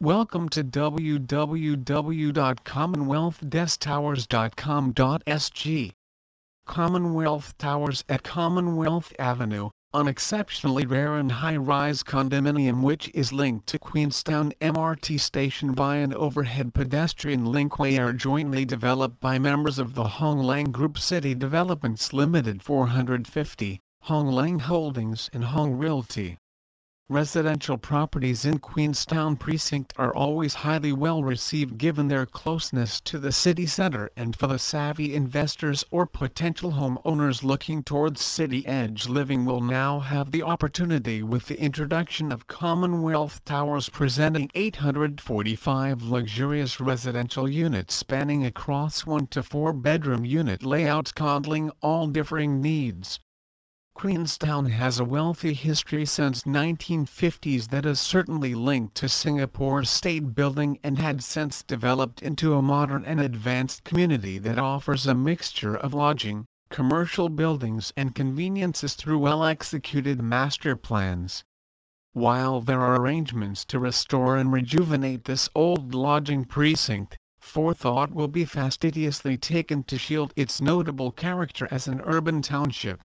Welcome to www.commonwealth-towers.com.sg. Commonwealth Towers at Commonwealth Avenue, an exceptionally rare and high-rise condominium which is linked to Queenstown MRT station by an overhead pedestrian linkway are jointly developed by members of the Hong Leong Group City Developments Limited 450, Hong Leong Holdings and Hong Realty. Residential properties in Queenstown Precinct are always highly well received given their closeness to the city center and for the savvy investors or potential homeowners looking towards city edge living will now have the opportunity with the introduction of Commonwealth Towers presenting 845 luxurious residential units spanning across 1 to 4 bedroom unit layouts coddling all differing needs. Queenstown has a wealthy history since 1950s that is certainly linked to Singapore's state building and had since developed into a modern and advanced community that offers a mixture of lodging, commercial buildings and conveniences through well-executed master plans. While there are arrangements to restore and rejuvenate this old lodging precinct, forethought will be fastidiously taken to shield its notable character as an urban township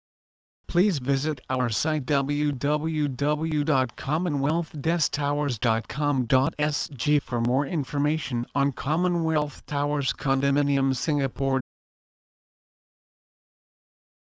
please visit our site www.commonwealth-towers.com.sg for more information on Commonwealth Towers Condominium Singapore